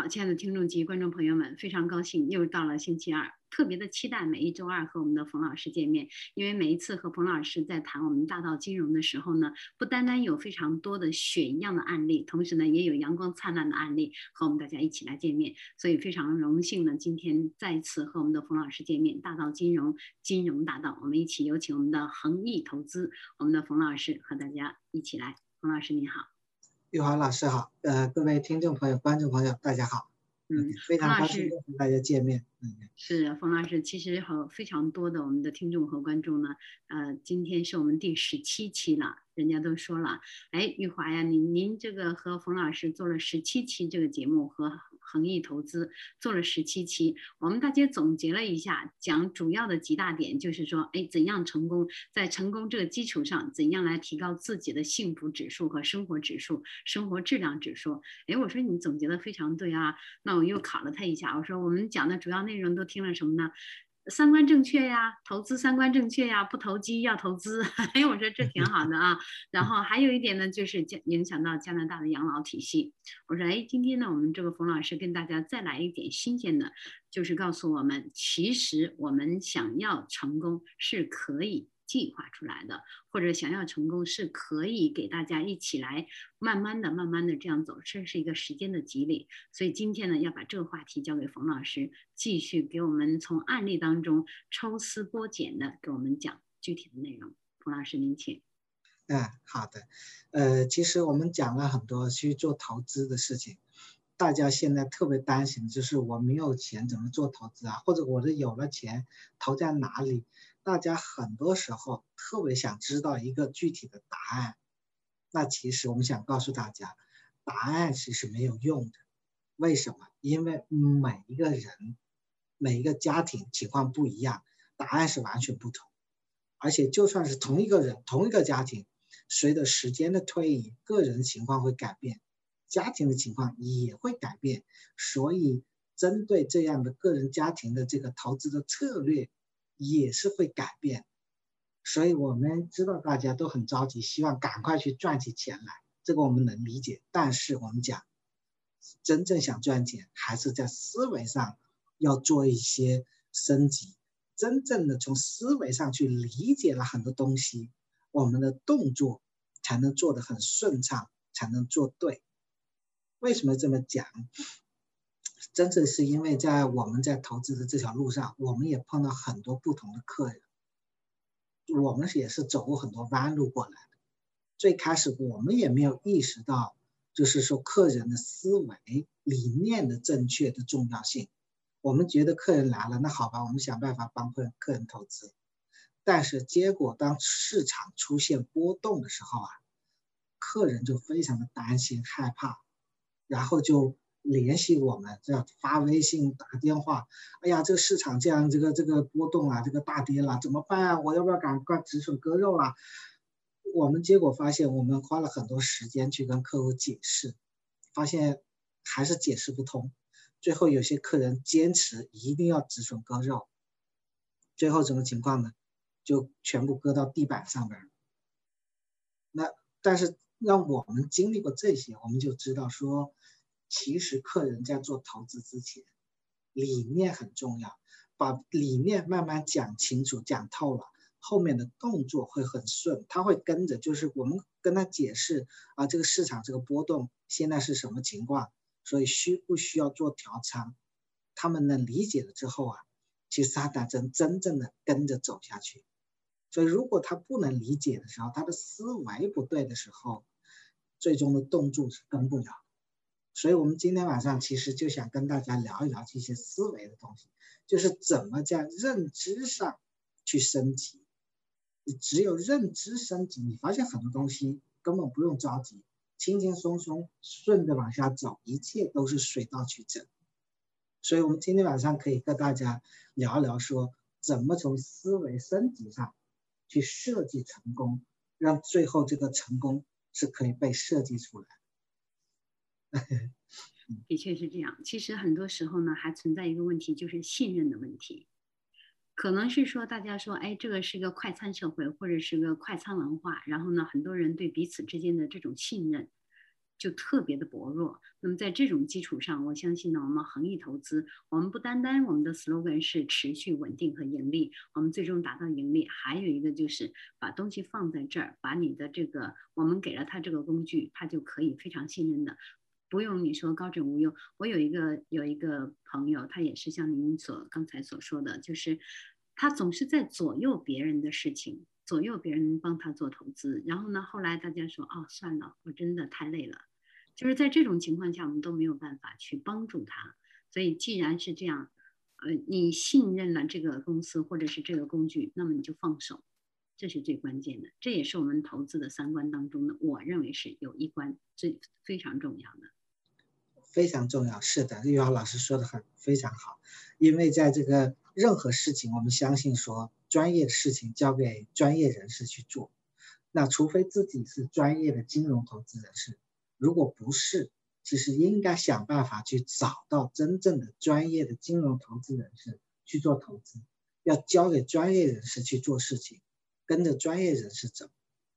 好，亲爱的听众及观众朋友们，非常高兴又到了星期二，特别的期待每一周二和我们的冯老师见面。因为每一次和冯老师在谈我们大道金融的时候呢，不单单有非常多的雪一样的案例，同时呢也有阳光灿烂的案例和我们大家一起来见面。所以非常荣幸呢，今天再次和我们的冯老师见面。大道金融，金融大道，我们一起有请我们的恒益投资，我们的冯老师和大家一起来。冯老师您好。玉华老师好，呃，各位听众朋友、观众朋友，大家好。嗯，非常高兴跟大家见面。嗯，是冯老师，其实和非常多的我们的听众和观众呢，呃，今天是我们第十七期了。人家都说了，哎，玉华呀，您您这个和冯老师做了十七期这个节目，和恒益投资做了十七期，我们大家总结了一下，讲主要的几大点，就是说，哎，怎样成功，在成功这个基础上，怎样来提高自己的幸福指数和生活指数、生活质量指数。哎，我说你总结的非常对啊，那我又考了他一下，我说我们讲的主要内容都听了什么呢？三观正确呀，投资三观正确呀，不投机要投资。哎，我说这挺好的啊。然后还有一点呢，就是加影响到加拿大的养老体系。我说，哎，今天呢，我们这个冯老师跟大家再来一点新鲜的，就是告诉我们，其实我们想要成功是可以。计划出来的，或者想要成功，是可以给大家一起来慢慢的、慢慢的这样走，这是一个时间的积累。所以今天呢，要把这个话题交给冯老师，继续给我们从案例当中抽丝剥茧的给我们讲具体的内容。冯老师，您请。嗯，好的。呃，其实我们讲了很多去做投资的事情，大家现在特别担心就是我没有钱怎么做投资啊？或者我这有了钱投在哪里？大家很多时候特别想知道一个具体的答案，那其实我们想告诉大家，答案其实没有用的。为什么？因为每一个人、每一个家庭情况不一样，答案是完全不同。而且就算是同一个人、同一个家庭，随着时间的推移，个人情况会改变，家庭的情况也会改变。所以，针对这样的个人、家庭的这个投资的策略。也是会改变，所以我们知道大家都很着急，希望赶快去赚起钱来，这个我们能理解。但是我们讲，真正想赚钱，还是在思维上要做一些升级，真正的从思维上去理解了很多东西，我们的动作才能做得很顺畅，才能做对。为什么这么讲？真正是因为在我们在投资的这条路上，我们也碰到很多不同的客人，我们也是走过很多弯路过来的。最开始我们也没有意识到，就是说客人的思维理念的正确的重要性。我们觉得客人来了，那好吧，我们想办法帮客人客人投资。但是结果当市场出现波动的时候啊，客人就非常的担心害怕，然后就。联系我们，这样发微信、打电话。哎呀，这个市场这样，这个这个波动啊，这个大跌了，怎么办啊？我要不要赶快止损割肉啊？我们结果发现，我们花了很多时间去跟客户解释，发现还是解释不通。最后有些客人坚持一定要止损割肉，最后什么情况呢？就全部割到地板上边。那但是让我们经历过这些，我们就知道说。其实客人在做投资之前，理念很重要，把理念慢慢讲清楚、讲透了，后面的动作会很顺，他会跟着。就是我们跟他解释啊，这个市场这个波动现在是什么情况，所以需不需要做调仓，他们能理解了之后啊，其实他才真真正的跟着走下去。所以如果他不能理解的时候，他的思维不对的时候，最终的动作是跟不了。所以，我们今天晚上其实就想跟大家聊一聊这些思维的东西，就是怎么在认知上去升级。只有认知升级，你发现很多东西根本不用着急，轻轻松松顺着往下走，一切都是水到渠成。所以，我们今天晚上可以跟大家聊一聊，说怎么从思维升级上去设计成功，让最后这个成功是可以被设计出来。的 的确是这样。其实很多时候呢，还存在一个问题，就是信任的问题。可能是说，大家说，哎，这个是个快餐社会，或者是个快餐文化，然后呢，很多人对彼此之间的这种信任就特别的薄弱。那么在这种基础上，我相信呢，我们恒益投资，我们不单单我们的 slogan 是持续稳定和盈利，我们最终达到盈利，还有一个就是把东西放在这儿，把你的这个我们给了他这个工具，他就可以非常信任的，不用你说高枕无忧。我有一个有一个朋友，他也是像您所刚才所说的，就是他总是在左右别人的事情，左右别人帮他做投资，然后呢，后来大家说，哦，算了，我真的太累了。就是在这种情况下，我们都没有办法去帮助他。所以，既然是这样，呃，你信任了这个公司或者是这个工具，那么你就放手，这是最关键的。这也是我们投资的三观当中的，我认为是有一关最非常重要的。非常重要，是的，玉华老师说的很非常好。因为在这个任何事情，我们相信说，专业的事情交给专业人士去做。那除非自己是专业的金融投资人士。如果不是，其实应该想办法去找到真正的专业的金融投资人士去做投资，要交给专业人士去做事情，跟着专业人士走，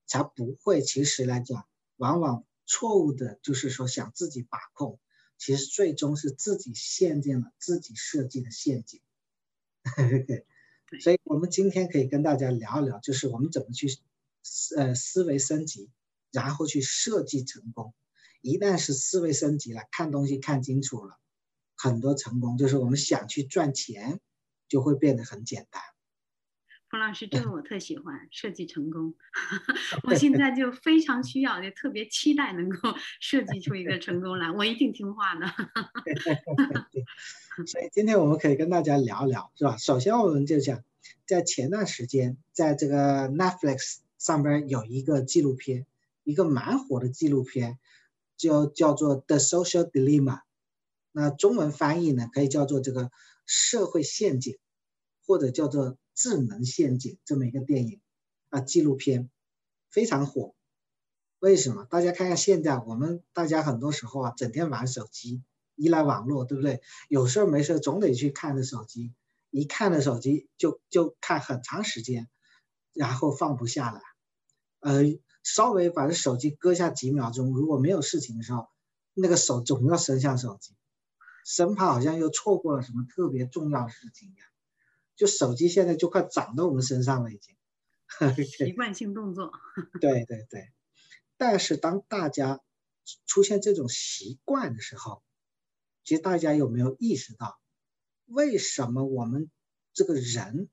才不会。其实来讲，往往错误的就是说想自己把控，其实最终是自己陷进了自己设计的陷阱。对，所以我们今天可以跟大家聊一聊，就是我们怎么去呃思维升级，然后去设计成功。一旦是思维升级了，看东西看清楚了，很多成功就是我们想去赚钱，就会变得很简单。冯老师，这个我特喜欢，设计成功。我现在 就非常需要，就特别期待能够 设计出一个成功来，我一定听话的。所以今天我们可以跟大家聊聊，是吧？首先我们就讲，在前段时间，在这个 Netflix 上边有一个纪录片，一个蛮火的纪录片。就叫做 The Social Dilemma，那中文翻译呢可以叫做这个社会陷阱，或者叫做智能陷阱这么一个电影啊纪录片非常火。为什么？大家看看现在我们大家很多时候啊整天玩手机，依赖网络，对不对？有事没事总得去看着手机，一看着手机就就看很长时间，然后放不下来，呃。稍微把这手机搁下几秒钟，如果没有事情的时候，那个手总要伸向手机，生怕好像又错过了什么特别重要的事情一样。就手机现在就快长到我们身上了，已经。习惯性动作。对对对。但是当大家出现这种习惯的时候，其实大家有没有意识到，为什么我们这个人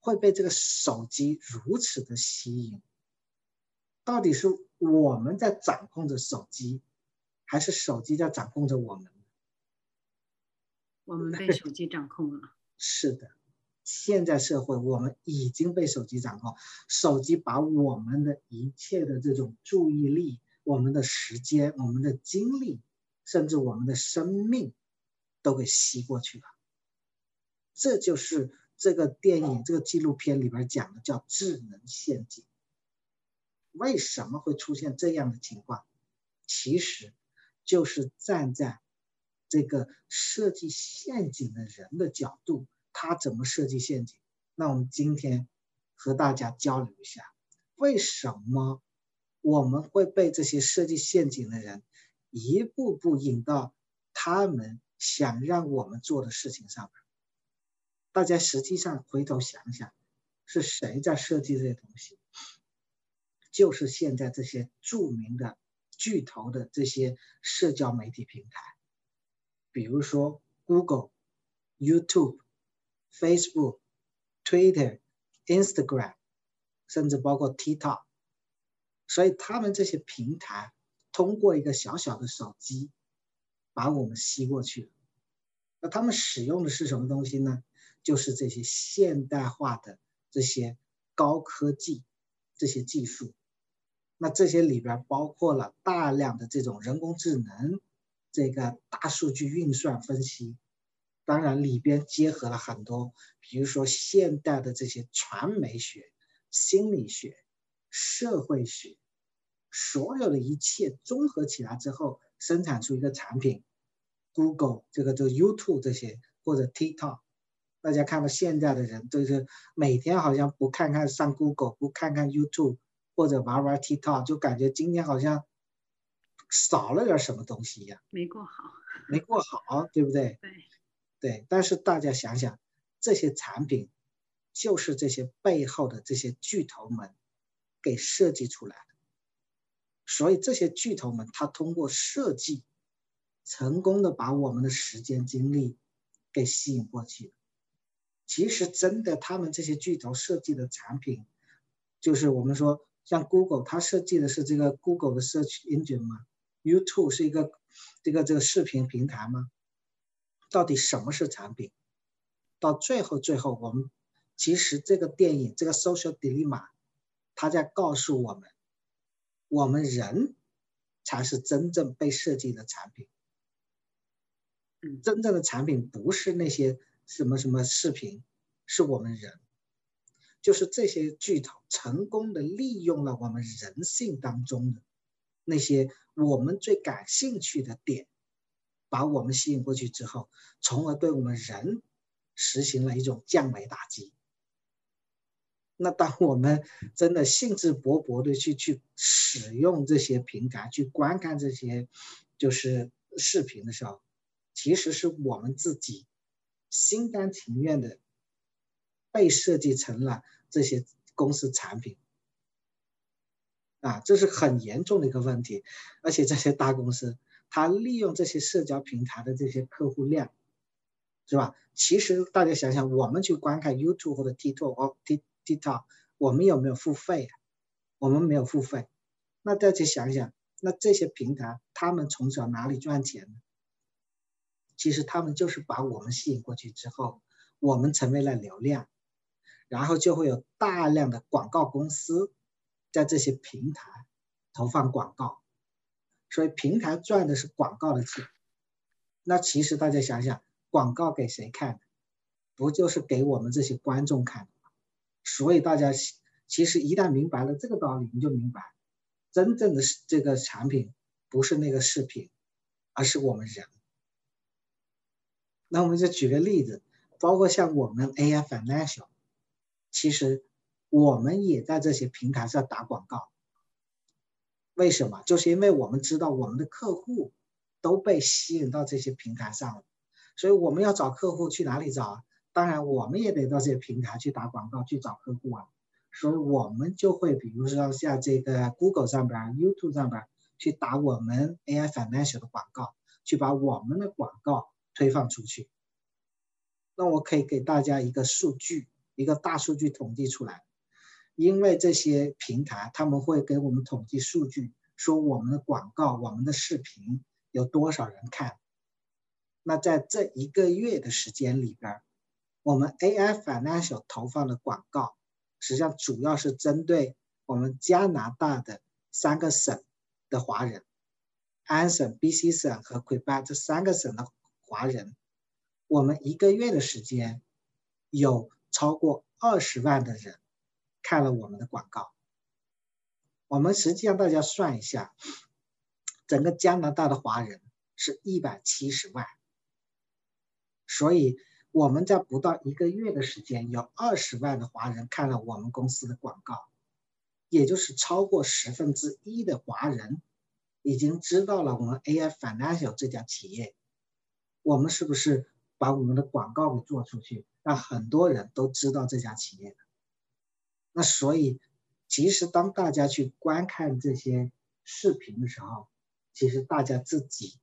会被这个手机如此的吸引？到底是我们在掌控着手机，还是手机在掌控着我们？我们被手机掌控了。是的，现在社会我们已经被手机掌控，手机把我们的一切的这种注意力、我们的时间、我们的精力，甚至我们的生命，都给吸过去了。这就是这个电影、这个纪录片里边讲的，叫智能陷阱。为什么会出现这样的情况？其实，就是站在这个设计陷阱的人的角度，他怎么设计陷阱？那我们今天和大家交流一下，为什么我们会被这些设计陷阱的人一步步引到他们想让我们做的事情上面？大家实际上回头想想，是谁在设计这些东西？就是现在这些著名的巨头的这些社交媒体平台，比如说 Google、YouTube、Facebook、Twitter、Instagram，甚至包括 TikTok，所以他们这些平台通过一个小小的手机把我们吸过去了。那他们使用的是什么东西呢？就是这些现代化的这些高科技这些技术。那这些里边包括了大量的这种人工智能，这个大数据运算分析，当然里边结合了很多，比如说现代的这些传媒学、心理学、社会学，所有的一切综合起来之后，生产出一个产品，Google 这个就 YouTube 这些或者 TikTok，大家看到现在的人都是每天好像不看看上 Google，不看看 YouTube。或者玩玩 TikTok，就感觉今天好像少了点什么东西一样，没过好，没过好，对不对？对，对。但是大家想想，这些产品就是这些背后的这些巨头们给设计出来的，所以这些巨头们他通过设计，成功的把我们的时间精力给吸引过去。其实真的，他们这些巨头设计的产品，就是我们说像 Google，它设计的是这个 Google 的 Search Engine 吗？YouTube 是一个这个这个视频平台吗？到底什么是产品？到最后最后，我们其实这个电影这个 Social Dilemma，它在告诉我们，我们人才是真正被设计的产品。真正的产品不是那些。什么什么视频，是我们人，就是这些巨头成功的利用了我们人性当中的那些我们最感兴趣的点，把我们吸引过去之后，从而对我们人实行了一种降维打击。那当我们真的兴致勃勃的去去使用这些平台，去观看这些就是视频的时候，其实是我们自己。心甘情愿的被设计成了这些公司产品，啊，这是很严重的一个问题。而且这些大公司，它利用这些社交平台的这些客户量，是吧？其实大家想想，我们去观看 YouTube 或者 TikTok 哦 TikTok，我们有没有付费？啊我们没有付费。那大家想想，那这些平台，他们从小哪里赚钱呢？其实他们就是把我们吸引过去之后，我们成为了流量，然后就会有大量的广告公司在这些平台投放广告，所以平台赚的是广告的钱。那其实大家想想，广告给谁看？不就是给我们这些观众看的吗？所以大家其实一旦明白了这个道理，你就明白，真正的这个产品不是那个视频，而是我们人。那我们就举个例子，包括像我们 AI Financial，其实我们也在这些平台上打广告。为什么？就是因为我们知道我们的客户都被吸引到这些平台上了，所以我们要找客户去哪里找啊？当然，我们也得到这些平台去打广告去找客户啊。所以我们就会比如说像这个 Google 上边、YouTube 上边去打我们 AI Financial 的广告，去把我们的广告。推放出去，那我可以给大家一个数据，一个大数据统计出来。因为这些平台他们会给我们统计数据，说我们的广告、我们的视频有多少人看。那在这一个月的时间里边，我们 AI Financial 投放的广告，实际上主要是针对我们加拿大的三个省的华人，安省、BC 省和魁北克这三个省的。华人，我们一个月的时间，有超过二十万的人看了我们的广告。我们实际上大家算一下，整个加拿大的华人是一百七十万，所以我们在不到一个月的时间，有二十万的华人看了我们公司的广告，也就是超过十分之一的华人已经知道了我们 AI Financial 这家企业。我们是不是把我们的广告给做出去，让很多人都知道这家企业？那所以，其实当大家去观看这些视频的时候，其实大家自己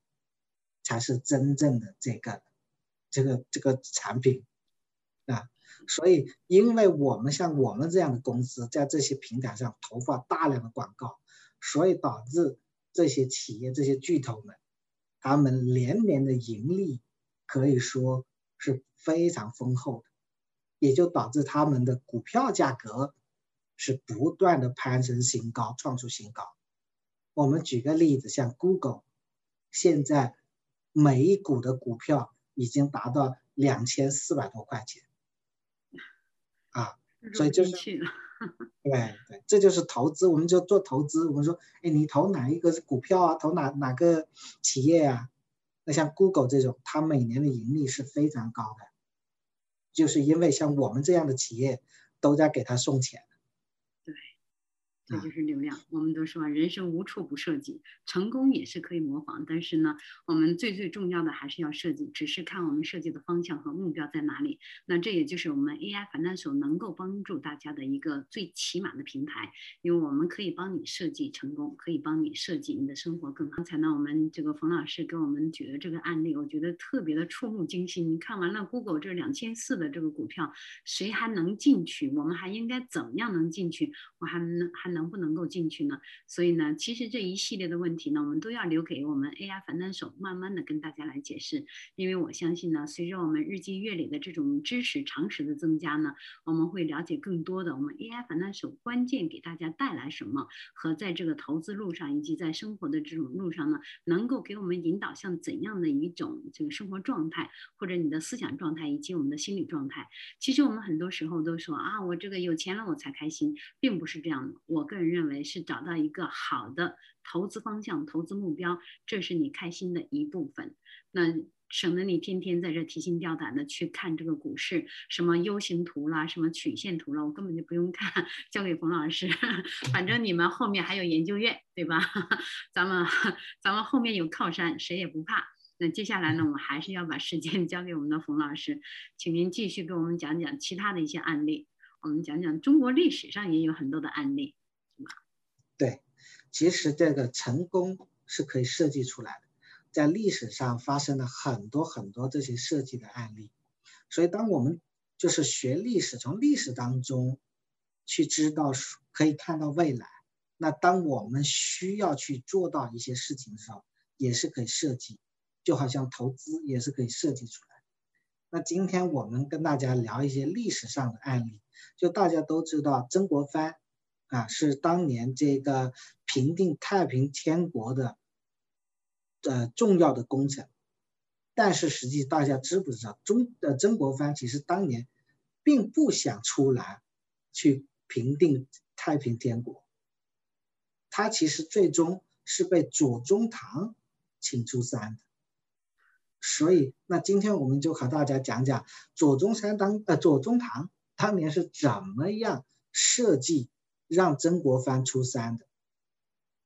才是真正的这个这个这个产品啊。所以，因为我们像我们这样的公司在这些平台上投放大量的广告，所以导致这些企业这些巨头们。他们连年的盈利可以说是非常丰厚的，也就导致他们的股票价格是不断的攀升新高，创出新高。我们举个例子，像 Google，现在每一股的股票已经达到两千四百多块钱，啊，所以就是。对对，这就是投资，我们就做投资。我们说，哎，你投哪一个是股票啊？投哪哪个企业啊？那像 Google 这种，它每年的盈利是非常高的，就是因为像我们这样的企业都在给它送钱。对，这就是流量。我们都说人生无处不设计，成功也是可以模仿，但是呢，我们最最重要的还是要设计，只是看我们设计的方向和目标在哪里。那这也就是我们 AI 反弹手能够帮助大家的一个最起码的平台，因为我们可以帮你设计成功，可以帮你设计你的生活更好。刚才呢，我们这个冯老师给我们举的这个案例，我觉得特别的触目惊心。你看完了 Google 这两千四的这个股票，谁还能进去？我们还应该怎么样能进去？我还能还能？能不能够进去呢？所以呢，其实这一系列的问题呢，我们都要留给我们 AI 反弹手慢慢的跟大家来解释。因为我相信呢，随着我们日积月累的这种知识常识的增加呢，我们会了解更多的我们 AI 反弹手关键给大家带来什么，和在这个投资路上以及在生活的这种路上呢，能够给我们引导向怎样的一种这个生活状态，或者你的思想状态以及我们的心理状态。其实我们很多时候都说啊，我这个有钱了我才开心，并不是这样的。我。个人认为是找到一个好的投资方向、投资目标，这是你开心的一部分。那省得你天天在这提心吊胆的去看这个股市，什么 U 型图啦，什么曲线图了，我根本就不用看，交给冯老师。反正你们后面还有研究院，对吧？咱们咱们后面有靠山，谁也不怕。那接下来呢，我们还是要把时间交给我们的冯老师，请您继续给我们讲讲其他的一些案例。我们讲讲中国历史上也有很多的案例。其实这个成功是可以设计出来的，在历史上发生了很多很多这些设计的案例，所以当我们就是学历史，从历史当中去知道，可以看到未来。那当我们需要去做到一些事情的时候，也是可以设计，就好像投资也是可以设计出来。那今天我们跟大家聊一些历史上的案例，就大家都知道曾国藩。啊，是当年这个平定太平天国的呃重要的工程，但是实际大家知不知道，中呃曾国藩其实当年并不想出来去平定太平天国，他其实最终是被左宗棠请出山的，所以那今天我们就和大家讲讲左宗山当呃左宗棠当年是怎么样设计。让曾国藩出山的，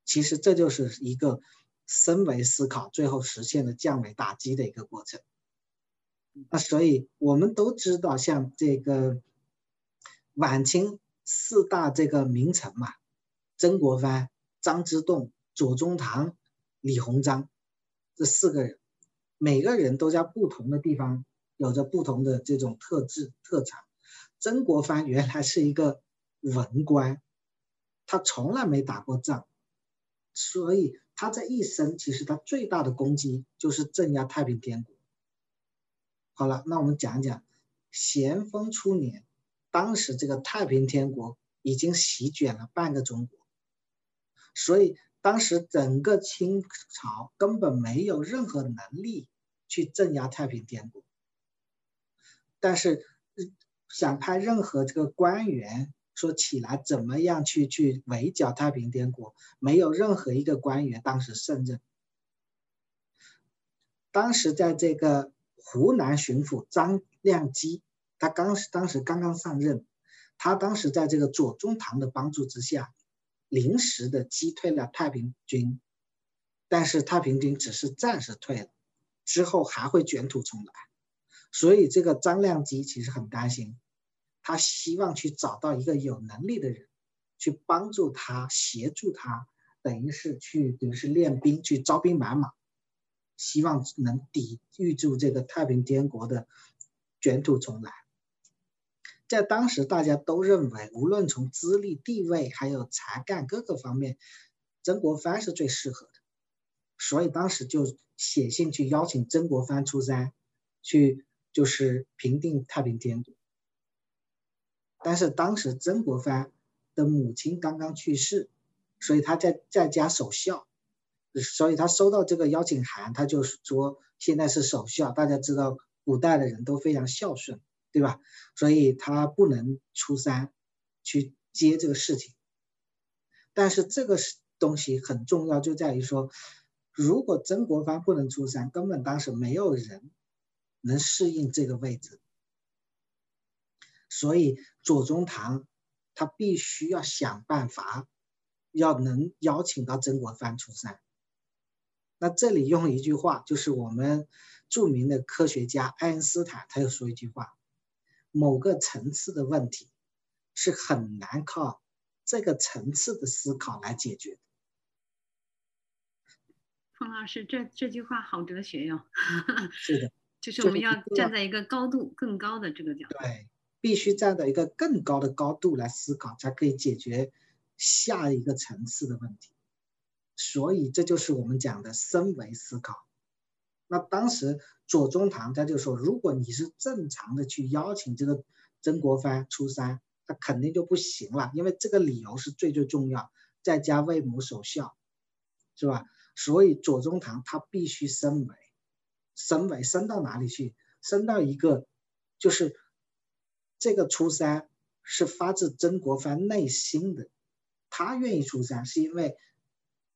其实这就是一个升维思考，最后实现了降维打击的一个过程。那所以我们都知道，像这个晚清四大这个名臣嘛，曾国藩、张之洞、左宗棠、李鸿章这四个人，每个人都在不同的地方有着不同的这种特质特长。曾国藩原来是一个文官。他从来没打过仗，所以他这一生其实他最大的功绩就是镇压太平天国。好了，那我们讲讲咸丰初年，当时这个太平天国已经席卷了半个中国，所以当时整个清朝根本没有任何能力去镇压太平天国，但是想派任何这个官员。说起来怎么样去去围剿太平天国？没有任何一个官员当时胜任。当时在这个湖南巡抚张亮基，他刚当时刚刚上任，他当时在这个左宗棠的帮助之下，临时的击退了太平军，但是太平军只是暂时退了，之后还会卷土重来，所以这个张亮基其实很担心。他希望去找到一个有能力的人，去帮助他，协助他，等于是去，等于是练兵，去招兵买马，希望能抵御住这个太平天国的卷土重来。在当时，大家都认为，无论从资历、地位，还有才干各个方面，曾国藩是最适合的，所以当时就写信去邀请曾国藩出山，去就是平定太平天国。但是当时曾国藩的母亲刚刚去世，所以他在在家守孝，所以他收到这个邀请函，他就说现在是守孝。大家知道古代的人都非常孝顺，对吧？所以他不能出山去接这个事情。但是这个东西很重要，就在于说，如果曾国藩不能出山，根本当时没有人能适应这个位置。所以左宗棠他必须要想办法要能邀请到曾国藩出山。那这里用一句话，就是我们著名的科学家爱因斯坦，他又说一句话：某个层次的问题是很难靠这个层次的思考来解决的。冯老师，这这句话好哲学哟。是的，就是我们要站在一个高度更高的这个角度。对，必须站在一个更高的高度来思考，才可以解决下一个层次的问题。所以这就是我们讲的升维思考。那当时左宗棠他就说，如果你是正常的去邀请这个曾国藩出山，他肯定就不行了，因为这个理由是最最重要，在家为母守孝，是吧？所以左宗棠他必须升维，升维升到哪里去？升到一个，就是这个出山是发自曾国藩内心的，他愿意出山是因为，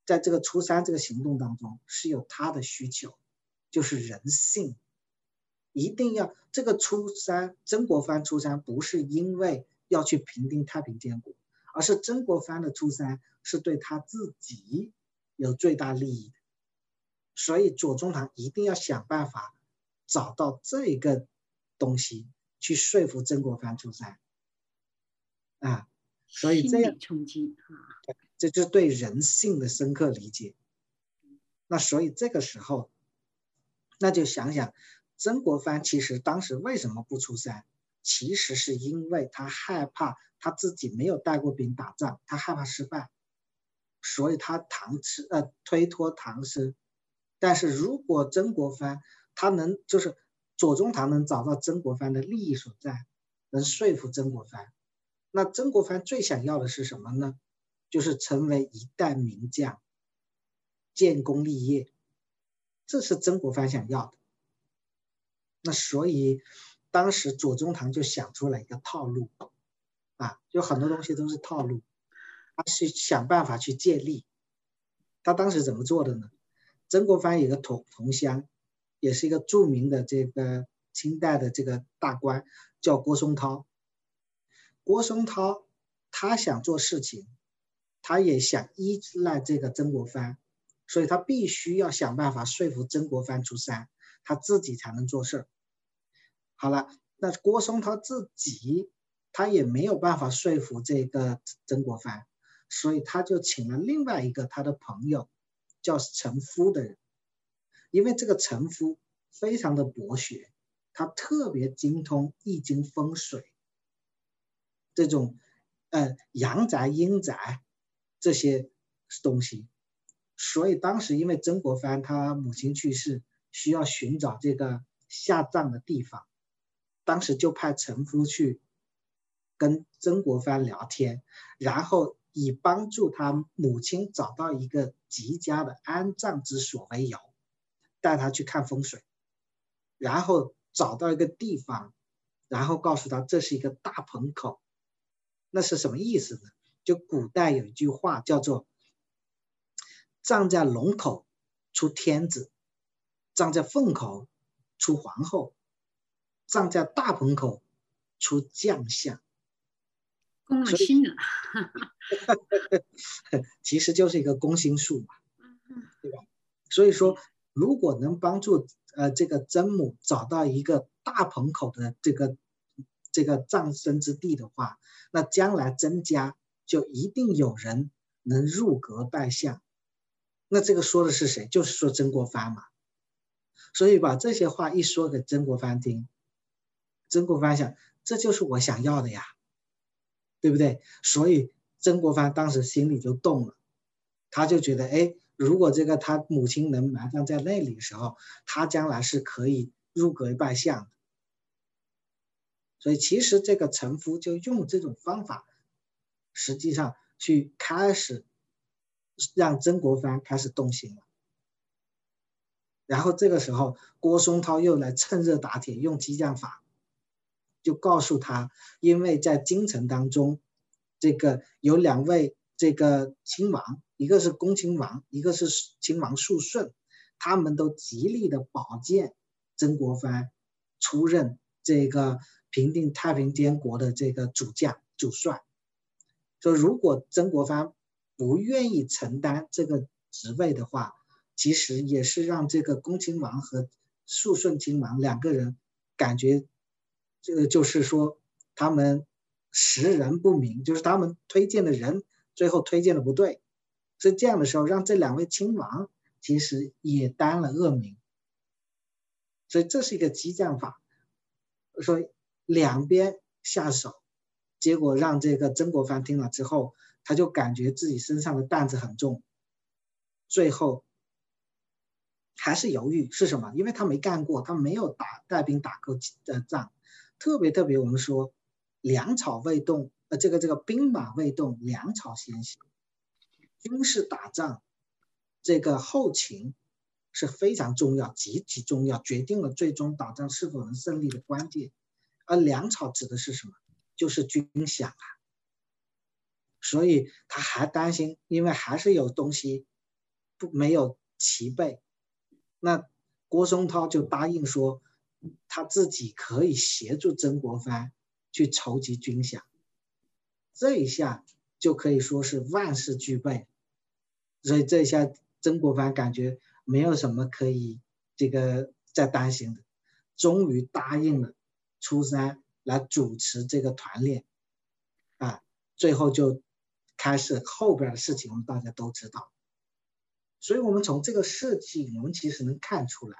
在这个出山这个行动当中是有他的需求，就是人性，一定要这个出山，曾国藩出山不是因为要去平定太平天国，而是曾国藩的出山是对他自己。有最大利益的，所以左宗棠一定要想办法找到这个东西去说服曾国藩出山啊，所以这样冲击啊，这就是对人性的深刻理解。那所以这个时候，那就想想曾国藩其实当时为什么不出山？其实是因为他害怕他自己没有带过兵打仗，他害怕失败。所以他唐吃呃推脱唐僧，但是如果曾国藩他能就是左宗棠能找到曾国藩的利益所在，能说服曾国藩，那曾国藩最想要的是什么呢？就是成为一代名将，建功立业，这是曾国藩想要的。那所以当时左宗棠就想出了一个套路，啊，有很多东西都是套路。他去想办法去借力，他当时怎么做的呢？曾国藩有个同同乡，也是一个著名的这个清代的这个大官，叫郭松涛。郭松涛他想做事情，他也想依赖这个曾国藩，所以他必须要想办法说服曾国藩出山，他自己才能做事儿。好了，那郭松涛自己他也没有办法说服这个曾国藩。所以他就请了另外一个他的朋友，叫陈夫的人，因为这个陈夫非常的博学，他特别精通易经风水，这种，呃阳宅阴宅这些东西，所以当时因为曾国藩他母亲去世，需要寻找这个下葬的地方，当时就派陈夫去跟曾国藩聊天，然后。以帮助他母亲找到一个极佳的安葬之所为由，带他去看风水，然后找到一个地方，然后告诉他这是一个大盆口，那是什么意思呢？就古代有一句话叫做“葬在龙口出天子，葬在凤口出皇后，葬在大盆口出将相”。攻了心了，其实就是一个攻心术嘛，对吧？所以说，如果能帮助呃这个曾母找到一个大棚口的这个这个葬身之地的话，那将来曾家就一定有人能入阁拜相。那这个说的是谁？就是说曾国藩嘛。所以把这些话一说给曾国藩听，曾国藩想，这就是我想要的呀。对不对？所以曾国藩当时心里就动了，他就觉得，哎，如果这个他母亲能埋葬在那里的时候，他将来是可以入阁拜相的。所以其实这个臣夫就用这种方法，实际上去开始让曾国藩开始动心了。然后这个时候，郭松涛又来趁热打铁，用激将法。就告诉他，因为在京城当中，这个有两位这个亲王，一个是恭亲王，一个是亲王肃顺，他们都极力的保荐曾国藩出任这个平定太平天国的这个主将主帅。说如果曾国藩不愿意承担这个职位的话，其实也是让这个恭亲王和肃顺亲王两个人感觉，这个就是说他们识人不明，就是他们推荐的人最后推荐的不对，所以这样的时候让这两位亲王其实也担了恶名，所以这是一个激将法，说两边下手，结果让这个曾国藩听了之后。他就感觉自己身上的担子很重，最后还是犹豫是什么？因为他没干过，他没有打带兵打过的仗，特别特别我们说粮草未动，呃，这个这个兵马未动，粮草先行，军事打仗这个后勤是非常重要，极其重要，决定了最终打仗是否能胜利的关键。而粮草指的是什么？就是军饷啊。所以他还担心，因为还是有东西不没有齐备。那郭松涛就答应说，他自己可以协助曾国藩去筹集军饷。这一下就可以说是万事俱备。所以这一下曾国藩感觉没有什么可以这个再担心的，终于答应了初三来主持这个团练。啊，最后就。开始后边的事情，我们大家都知道，所以我们从这个事情，我们其实能看出来，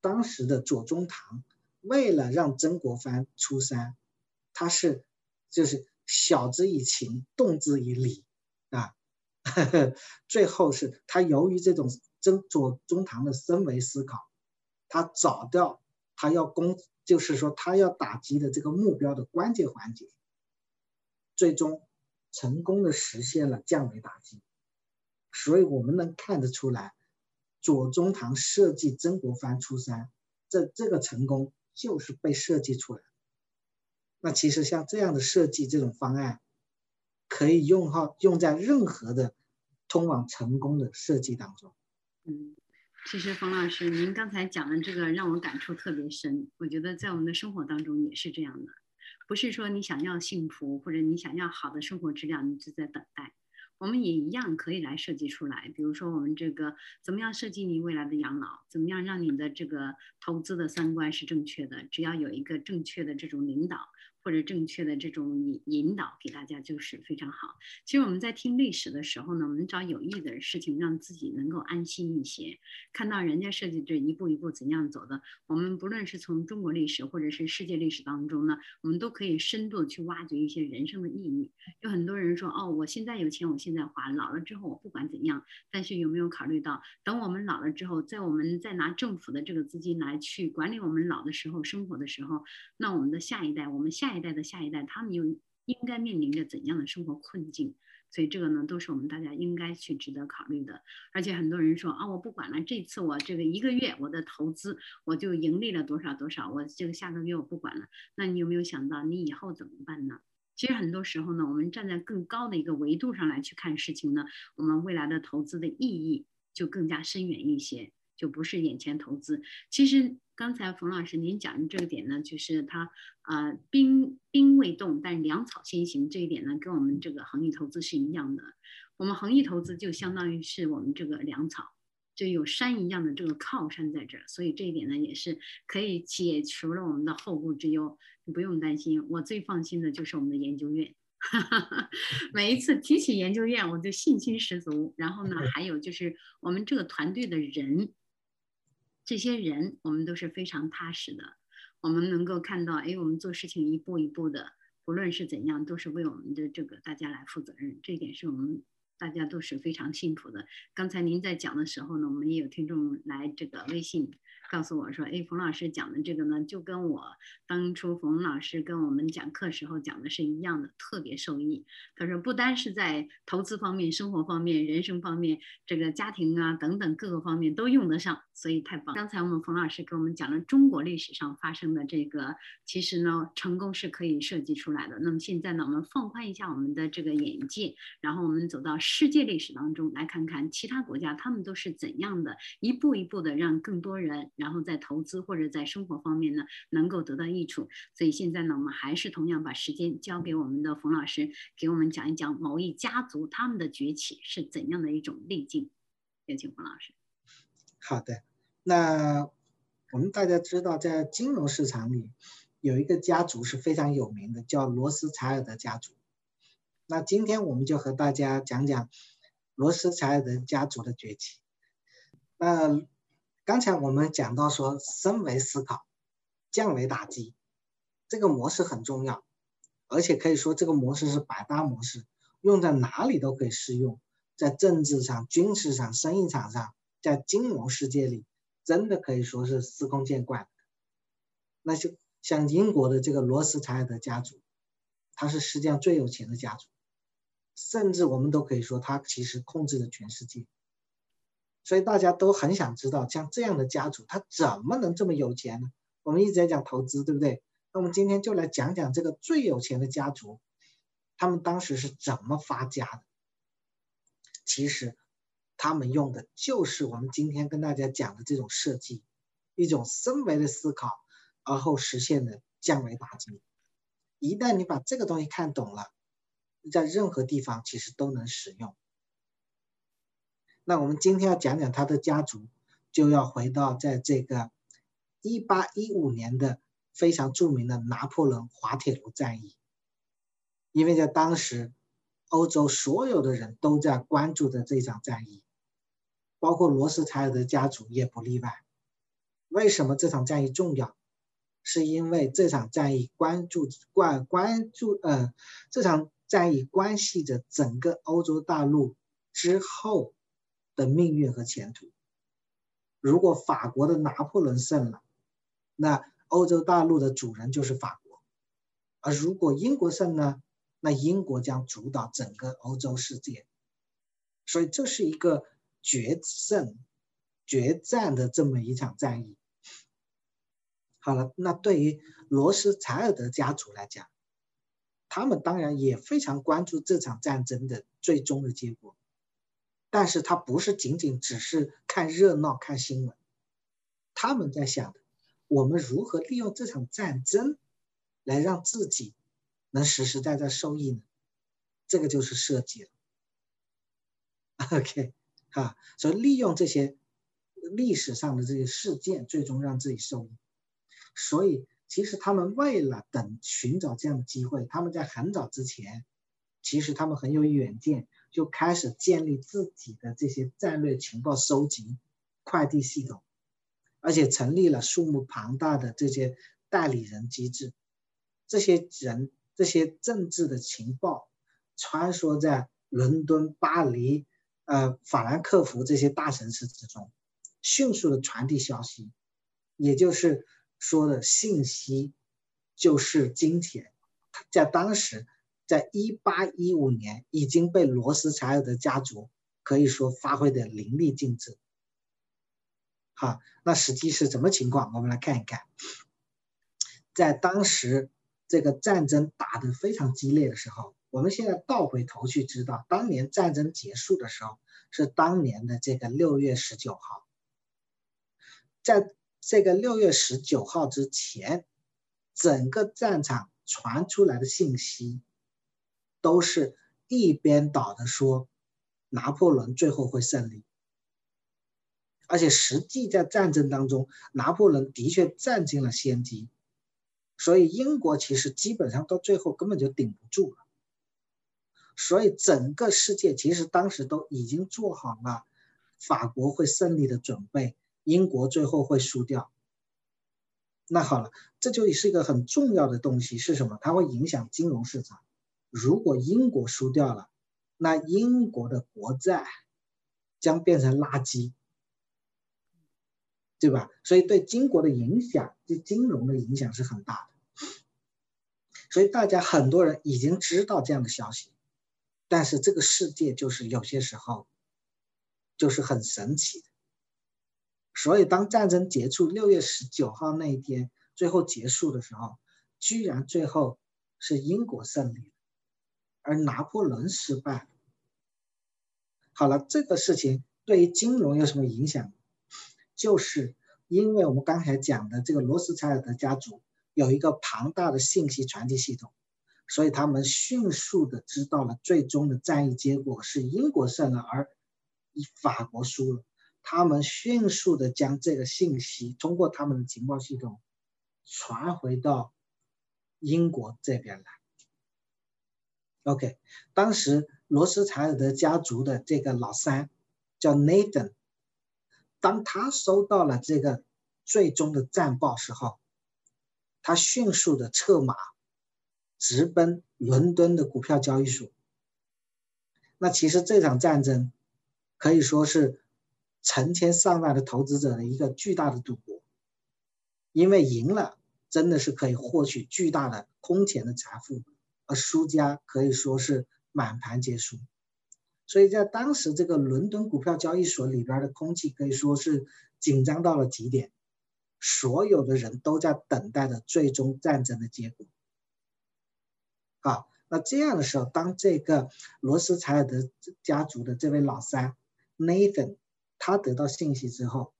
当时的左宗棠为了让曾国藩出山，他是就是晓之以情，动之以理啊，最后是他由于这种曾左宗棠的深维思考，他找到他要攻，就是说他要打击的这个目标的关键环节，最终。成功的实现了降维打击，所以我们能看得出来，左宗棠设计曾国藩出山，这这个成功就是被设计出来。那其实像这样的设计这种方案，可以用好用在任何的通往成功的设计当中。嗯，其实冯老师，您刚才讲的这个让我感触特别深，我觉得在我们的生活当中也是这样的。不是说你想要幸福或者你想要好的生活质量，你就在等待。我们也一样可以来设计出来。比如说，我们这个怎么样设计你未来的养老？怎么样让你的这个投资的三观是正确的？只要有一个正确的这种领导。或者正确的这种引引导给大家就是非常好。其实我们在听历史的时候呢，我们找有益的事情，让自己能够安心一些。看到人家设计这一步一步怎样走的，我们不论是从中国历史或者是世界历史当中呢，我们都可以深度去挖掘一些人生的意义。有很多人说，哦，我现在有钱，我现在花，老了之后我不管怎样。但是有没有考虑到，等我们老了之后，在我们再拿政府的这个资金来去管理我们老的时候生活的时候，那我们的下一代，我们下一。一代的下一代，他们又应该面临着怎样的生活困境？所以这个呢，都是我们大家应该去值得考虑的。而且很多人说啊，我不管了，这次我这个一个月我的投资我就盈利了多少多少，我这个下个月我不管了。那你有没有想到你以后怎么办呢？其实很多时候呢，我们站在更高的一个维度上来去看事情呢，我们未来的投资的意义就更加深远一些。就不是眼前投资。其实刚才冯老师您讲的这个点呢，就是他呃兵兵未动，但粮草先行这一点呢，跟我们这个恒益投资是一样的。我们恒益投资就相当于是我们这个粮草，就有山一样的这个靠山在这儿，所以这一点呢，也是可以解除了我们的后顾之忧。你不用担心，我最放心的就是我们的研究院。每一次提起研究院，我就信心十足。然后呢，还有就是我们这个团队的人。这些人，我们都是非常踏实的。我们能够看到，哎，我们做事情一步一步的，不论是怎样，都是为我们的这个大家来负责任。这一点是我们大家都是非常幸福的。刚才您在讲的时候呢，我们也有听众来这个微信。告诉我说，哎，冯老师讲的这个呢，就跟我当初冯老师跟我们讲课时候讲的是一样的，特别受益。他说，不单是在投资方面、生活方面、人生方面，这个家庭啊等等各个方面都用得上，所以太棒。刚才我们冯老师给我们讲了中国历史上发生的这个，其实呢，成功是可以设计出来的。那么现在呢，我们放宽一下我们的这个眼界，然后我们走到世界历史当中来看看其他国家他们都是怎样的一步一步的让更多人。然后在投资或者在生活方面呢能够得到益处。所以现在呢，我们还是同样把时间交给我们的冯老师，给我们讲一讲某一家族他们的崛起是怎样的一种历径。有请冯老师。好的，那我们大家知道，在金融市场里有一个家族是非常有名的，叫罗斯柴尔德家族。那今天我们就和大家讲讲罗斯柴尔德家族的崛起。那刚才我们讲到说，升维思考，降维打击，这个模式很重要，而且可以说这个模式是百搭模式，用在哪里都可以适用，在政治上、军事上、生意场上，在金融世界里，真的可以说是司空见惯。那就像英国的这个罗斯柴尔德家族，他是世界上最有钱的家族。甚至我们都可以说，他其实控制着全世界，所以大家都很想知道，像这样的家族，他怎么能这么有钱呢？我们一直在讲投资，对不对？那我们今天就来讲讲这个最有钱的家族，他们当时是怎么发家的？其实，他们用的就是我们今天跟大家讲的这种设计，一种升维的思考，而后实现的降维打击。一旦你把这个东西看懂了，在任何地方其实都能使用。那我们今天要讲讲他的家族，就要回到在这个一八一五年的非常著名的拿破仑滑铁卢战役，因为在当时欧洲所有的人都在关注着这场战役，包括罗斯柴尔德家族也不例外。为什么这场战役重要？是因为这场战役关注关关注呃这场。战役关系着整个欧洲大陆之后的命运和前途。如果法国的拿破仑胜了，那欧洲大陆的主人就是法国；而如果英国胜呢，那英国将主导整个欧洲世界。所以这是一个决胜、决战的这么一场战役。好了，那对于罗斯柴尔德家族来讲，他们当然也非常关注这场战争的最终的结果，但是他不是仅仅只是看热闹、看新闻，他们在想，我们如何利用这场战争来让自己能实实在在受益呢？这个就是设计了。OK，啊，所以利用这些历史上的这些事件，最终让自己受益，所以。其实他们为了等寻找这样的机会，他们在很早之前，其实他们很有远见，就开始建立自己的这些战略情报收集快递系统，而且成立了数目庞大的这些代理人机制。这些人这些政治的情报穿梭在伦敦、巴黎、呃法兰克福这些大城市之中，迅速的传递消息，也就是。说的信息就是金钱，在当时，在一八一五年已经被罗斯柴尔德家族可以说发挥的淋漓尽致。好，那实际是什么情况？我们来看一看，在当时这个战争打得非常激烈的时候，我们现在倒回头去知道，当年战争结束的时候是当年的这个六月十九号，在。这个六月十九号之前，整个战场传出来的信息，都是一边倒的说，拿破仑最后会胜利。而且实际在战争当中，拿破仑的确占尽了先机，所以英国其实基本上到最后根本就顶不住了。所以整个世界其实当时都已经做好了法国会胜利的准备。英国最后会输掉，那好了，这就是一个很重要的东西是什么？它会影响金融市场。如果英国输掉了，那英国的国债将变成垃圾，对吧？所以对金国的影响，对金融的影响是很大的。所以大家很多人已经知道这样的消息，但是这个世界就是有些时候就是很神奇的。所以，当战争结束，六月十九号那一天，最后结束的时候，居然最后是英国胜利，而拿破仑失败。好了，这个事情对于金融有什么影响？就是因为我们刚才讲的这个罗斯柴尔德家族有一个庞大的信息传递系统，所以他们迅速的知道了最终的战役结果是英国胜了，而法国输了。他们迅速的将这个信息通过他们的情报系统传回到英国这边来。OK，当时罗斯柴尔德家族的这个老三叫 Nathan。当他收到了这个最终的战报时候，他迅速的策马，直奔伦敦的股票交易所。那其实这场战争可以说是成千上万的投资者的一个巨大的赌博，因为赢了真的是可以获取巨大的空前的财富，而输家可以说是满盘皆输。所以在当时，这个伦敦股票交易所里边的空气可以说是紧张到了极点，所有的人都在等待着最终战争的结果。好，那这样的时候，当这个罗斯柴尔德家族的这位老三 Nathan 他得到信息之后，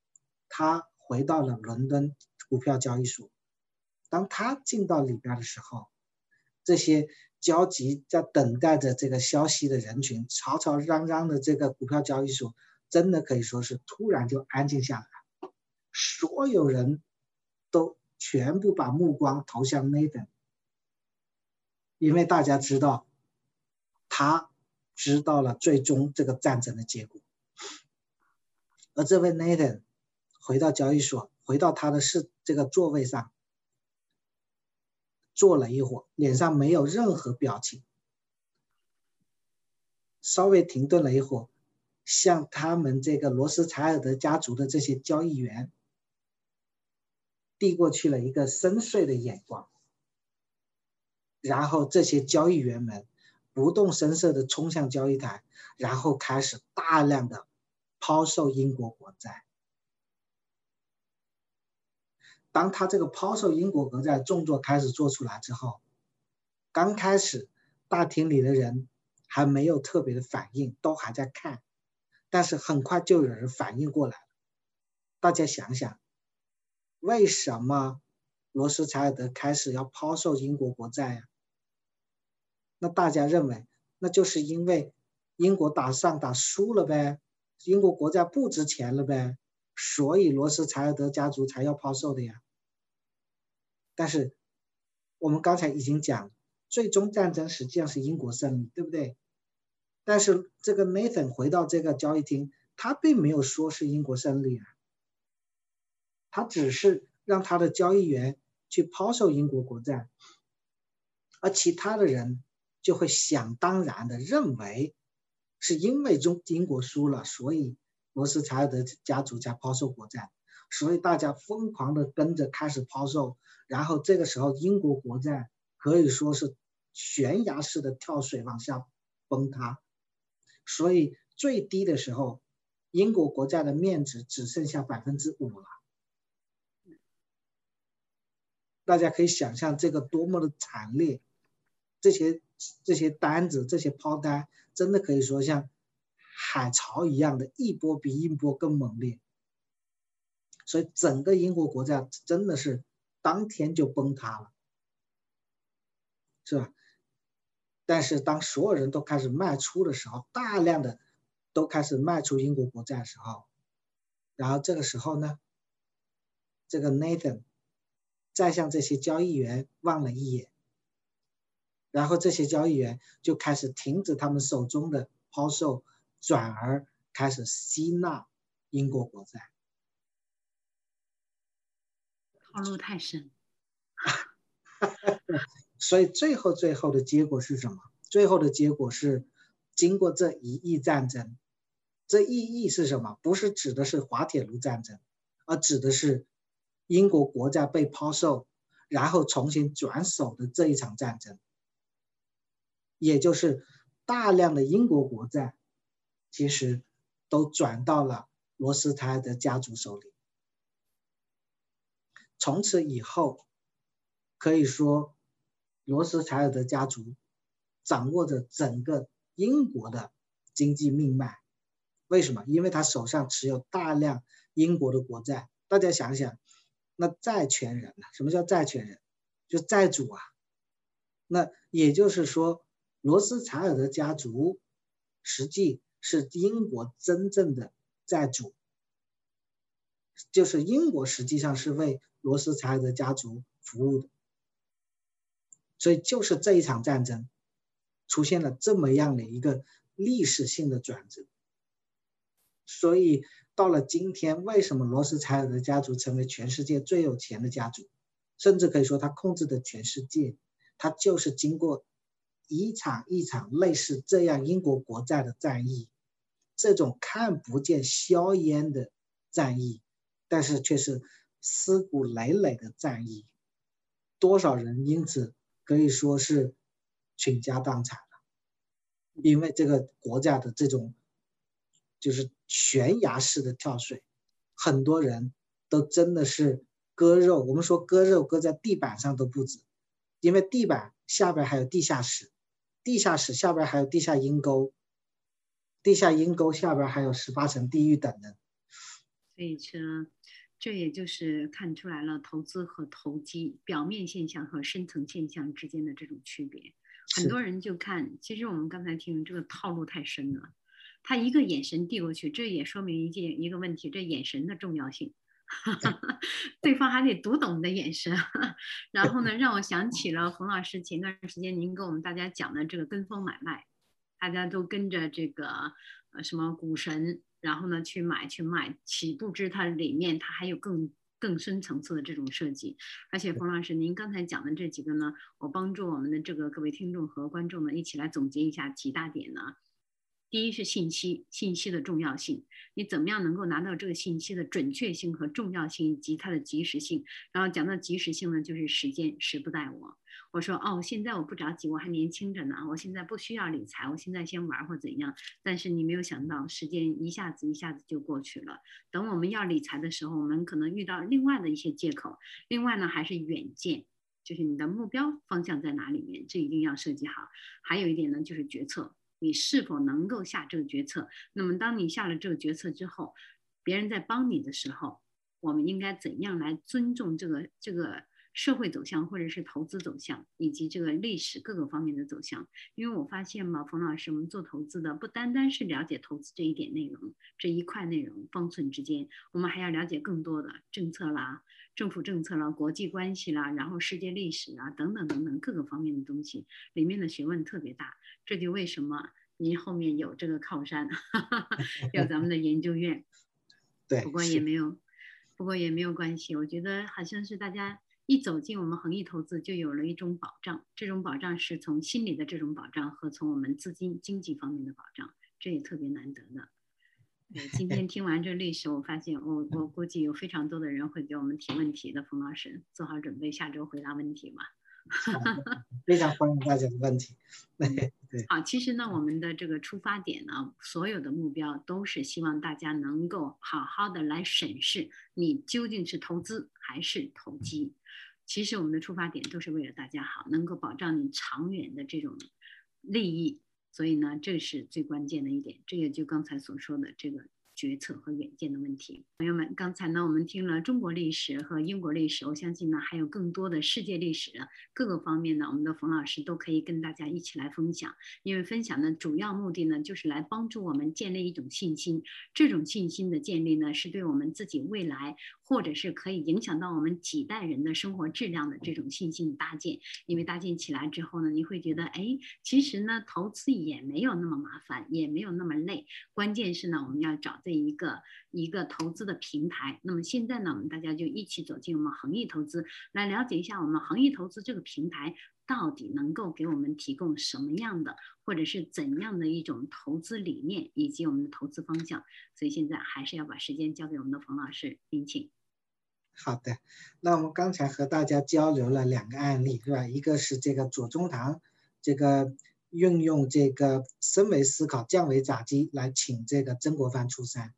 他回到了伦敦股票交易所。当他进到里边的时候，这些。焦急在等待着这个消息的人群，吵吵嚷嚷的这个股票交易所，真的可以说是突然就安静下来，所有人都全部把目光投向 Nathan，因为大家知道，他知道了最终这个战争的结果，而这位 Nathan 回到交易所，回到他的是这个座位上。坐了一会儿，脸上没有任何表情，稍微停顿了一会儿，向他们这个罗斯柴尔德家族的这些交易员递过去了一个深邃的眼光，然后这些交易员们不动声色的冲向交易台，然后开始大量的抛售英国国债。当他这个抛售英国国债动作开始做出来之后，刚开始大厅里的人还没有特别的反应，都还在看，但是很快就有人反应过来了。大家想想，为什么罗斯柴尔德开始要抛售英国国债呀？那大家认为，那就是因为英国打仗打输了呗，英国国债不值钱了呗，所以罗斯柴尔德家族才要抛售的呀。但是，我们刚才已经讲，最终战争实际上是英国胜利，对不对？但是这个 Nathan 回到这个交易厅，他并没有说是英国胜利啊，他只是让他的交易员去抛售英国国债，而其他的人就会想当然的认为，是因为中英国输了，所以罗斯柴尔德家族才抛售国债。所以大家疯狂的跟着开始抛售，然后这个时候英国国债可以说是悬崖式的跳水往下崩塌，所以最低的时候，英国国债的面值只剩下百分之五了。大家可以想象这个多么的惨烈，这些这些单子这些抛单真的可以说像海潮一样的一波比一波更猛烈。所以整个英国国债真的是当天就崩塌了，是吧？但是当所有人都开始卖出的时候，大量的都开始卖出英国国债的时候，然后这个时候呢，这个 Nathan 再向这些交易员望了一眼，然后这些交易员就开始停止他们手中的抛售，转而开始吸纳英国国债。套路太深，所以最后最后的结果是什么？最后的结果是，经过这一役战争，这一役是什么？不是指的是滑铁卢战争，而指的是英国国债被抛售，然后重新转手的这一场战争，也就是大量的英国国债，其实都转到了罗斯柴尔德家族手里。从此以后，可以说，罗斯柴尔德家族掌握着整个英国的经济命脉。为什么？因为他手上持有大量英国的国债，大家想想，那债权人呢？什么叫债权人？就债主啊。那也就是说，罗斯柴尔德家族实际是英国真正的债主，就是英国实际上是为罗斯柴尔德家族服务的。所以就是这一场战争出现了这么样的一个历史性的转折。所以到了今天，为什么罗斯柴尔德家族成为全世界最有钱的家族，甚至可以说他控制的全世界？他就是经过一场一场类似这样英国国债的战役，这种看不见硝烟的战役，但是却是尸骨累累的战役，多少人因此可以说是倾家荡产了，因为这个国家的这种就是悬崖式的跳水，很多人都真的是割肉，我们说割肉割在地板上都不止。因为地板下边还有地下室，地下室下边还有地下阴沟，地下阴沟下边还有十八层地狱等等。所以说，这也就是看出来了投资和投机表面现象和深层现象之间的这种区别。很多人就看，其实我们刚才听这个套路太深了，他一个眼神递过去，这也说明一件一个问题，这眼神的重要性。对方还得读懂你的眼神，然后呢，让我想起了冯老师前段时间您跟我们大家讲的这个跟风买卖，大家都跟着这个呃什么股神，然后呢去买去卖，岂不知它里面它还有更更深层次的这种设计。而且冯老师您刚才讲的这几个呢，我帮助我们的这个各位听众和观众呢一起来总结一下几大点呢。第一是信息，信息的重要性，你怎么样能够拿到这个信息的准确性和重要性以及它的及时性？然后讲到及时性呢，就是时间时不待我。我说哦，现在我不着急，我还年轻着呢，我现在不需要理财，我现在先玩或怎样。但是你没有想到，时间一下子一下子就过去了。等我们要理财的时候，我们可能遇到另外的一些借口。另外呢，还是远见，就是你的目标方向在哪里面，这一定要设计好。还有一点呢，就是决策。你是否能够下这个决策？那么，当你下了这个决策之后，别人在帮你的时候，我们应该怎样来尊重这个这个社会走向，或者是投资走向，以及这个历史各个方面的走向？因为我发现嘛，冯老师，我们做投资的不单单是了解投资这一点内容，这一块内容方寸之间，我们还要了解更多的政策啦、政府政策啦、国际关系啦，然后世界历史啊等等等等各个方面的东西，里面的学问特别大。这就为什么您后面有这个靠山，有咱们的研究院。对，不过也没有，不过也没有关系。我觉得好像是大家一走进我们恒益投资，就有了一种保障。这种保障是从心理的这种保障和从我们资金经济方面的保障，这也特别难得的。对，今天听完这历史，我发现我我估计有非常多的人会给我们提问题的。冯老师，做好准备，下周回答问题吧。非常欢迎大家的问题。对，好，其实呢，我们的这个出发点呢，所有的目标都是希望大家能够好好的来审视你究竟是投资还是投机。其实我们的出发点都是为了大家好，能够保障你长远的这种利益。所以呢，这是最关键的一点。这也就刚才所说的这个。决策和远见的问题，朋友们，刚才呢，我们听了中国历史和英国历史，我相信呢，还有更多的世界历史各个方面呢，我们的冯老师都可以跟大家一起来分享。因为分享的主要目的呢，就是来帮助我们建立一种信心。这种信心的建立呢，是对我们自己未来，或者是可以影响到我们几代人的生活质量的这种信心的搭建。因为搭建起来之后呢，你会觉得，哎，其实呢，投资也没有那么麻烦，也没有那么累。关键是呢，我们要找。这一个一个投资的平台，那么现在呢，我们大家就一起走进我们恒益投资，来了解一下我们恒益投资这个平台到底能够给我们提供什么样的，或者是怎样的一种投资理念以及我们的投资方向。所以现在还是要把时间交给我们的冯老师，您请。好的，那我们刚才和大家交流了两个案例，是吧？一个是这个左宗棠，这个。运用这个升维思考、降维打击来请这个曾国藩出山，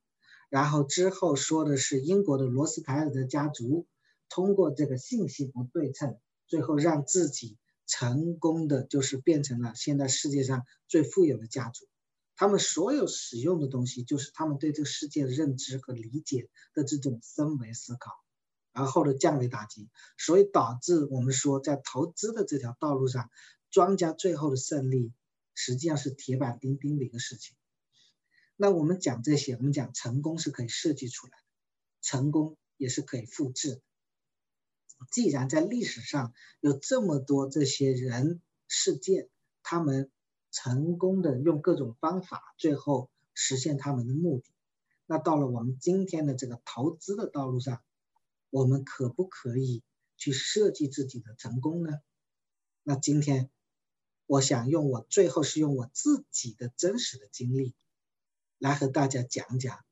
然后之后说的是英国的罗斯柴尔德家族通过这个信息不对称，最后让自己成功的就是变成了现在世界上最富有的家族。他们所有使用的东西，就是他们对这个世界的认知和理解的这种深维思考，然后的降维打击，所以导致我们说，在投资的这条道路上，庄家最后的胜利实际上是铁板钉钉的一个事情。那我们讲这些，我们讲成功是可以设计出来的，成功也是可以复制的。既然在历史上有这么多这些人事件，他们。成功的用各种方法，最后实现他们的目的。那到了我们今天的这个投资的道路上，我们可不可以去设计自己的成功呢？那今天，我想用我最后是用我自己的真实的经历，来和大家讲讲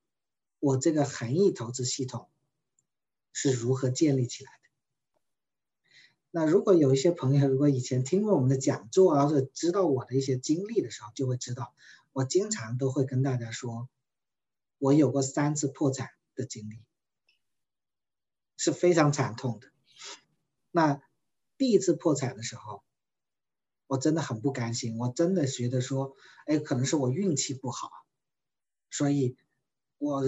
我这个恒益投资系统是如何建立起来的。那如果有一些朋友，如果以前听过我们的讲座，或者知道我的一些经历的时候，就会知道，我经常都会跟大家说，我有过三次破产的经历，是非常惨痛的。那第一次破产的时候，我真的很不甘心，我真的觉得说，哎，可能是我运气不好，所以我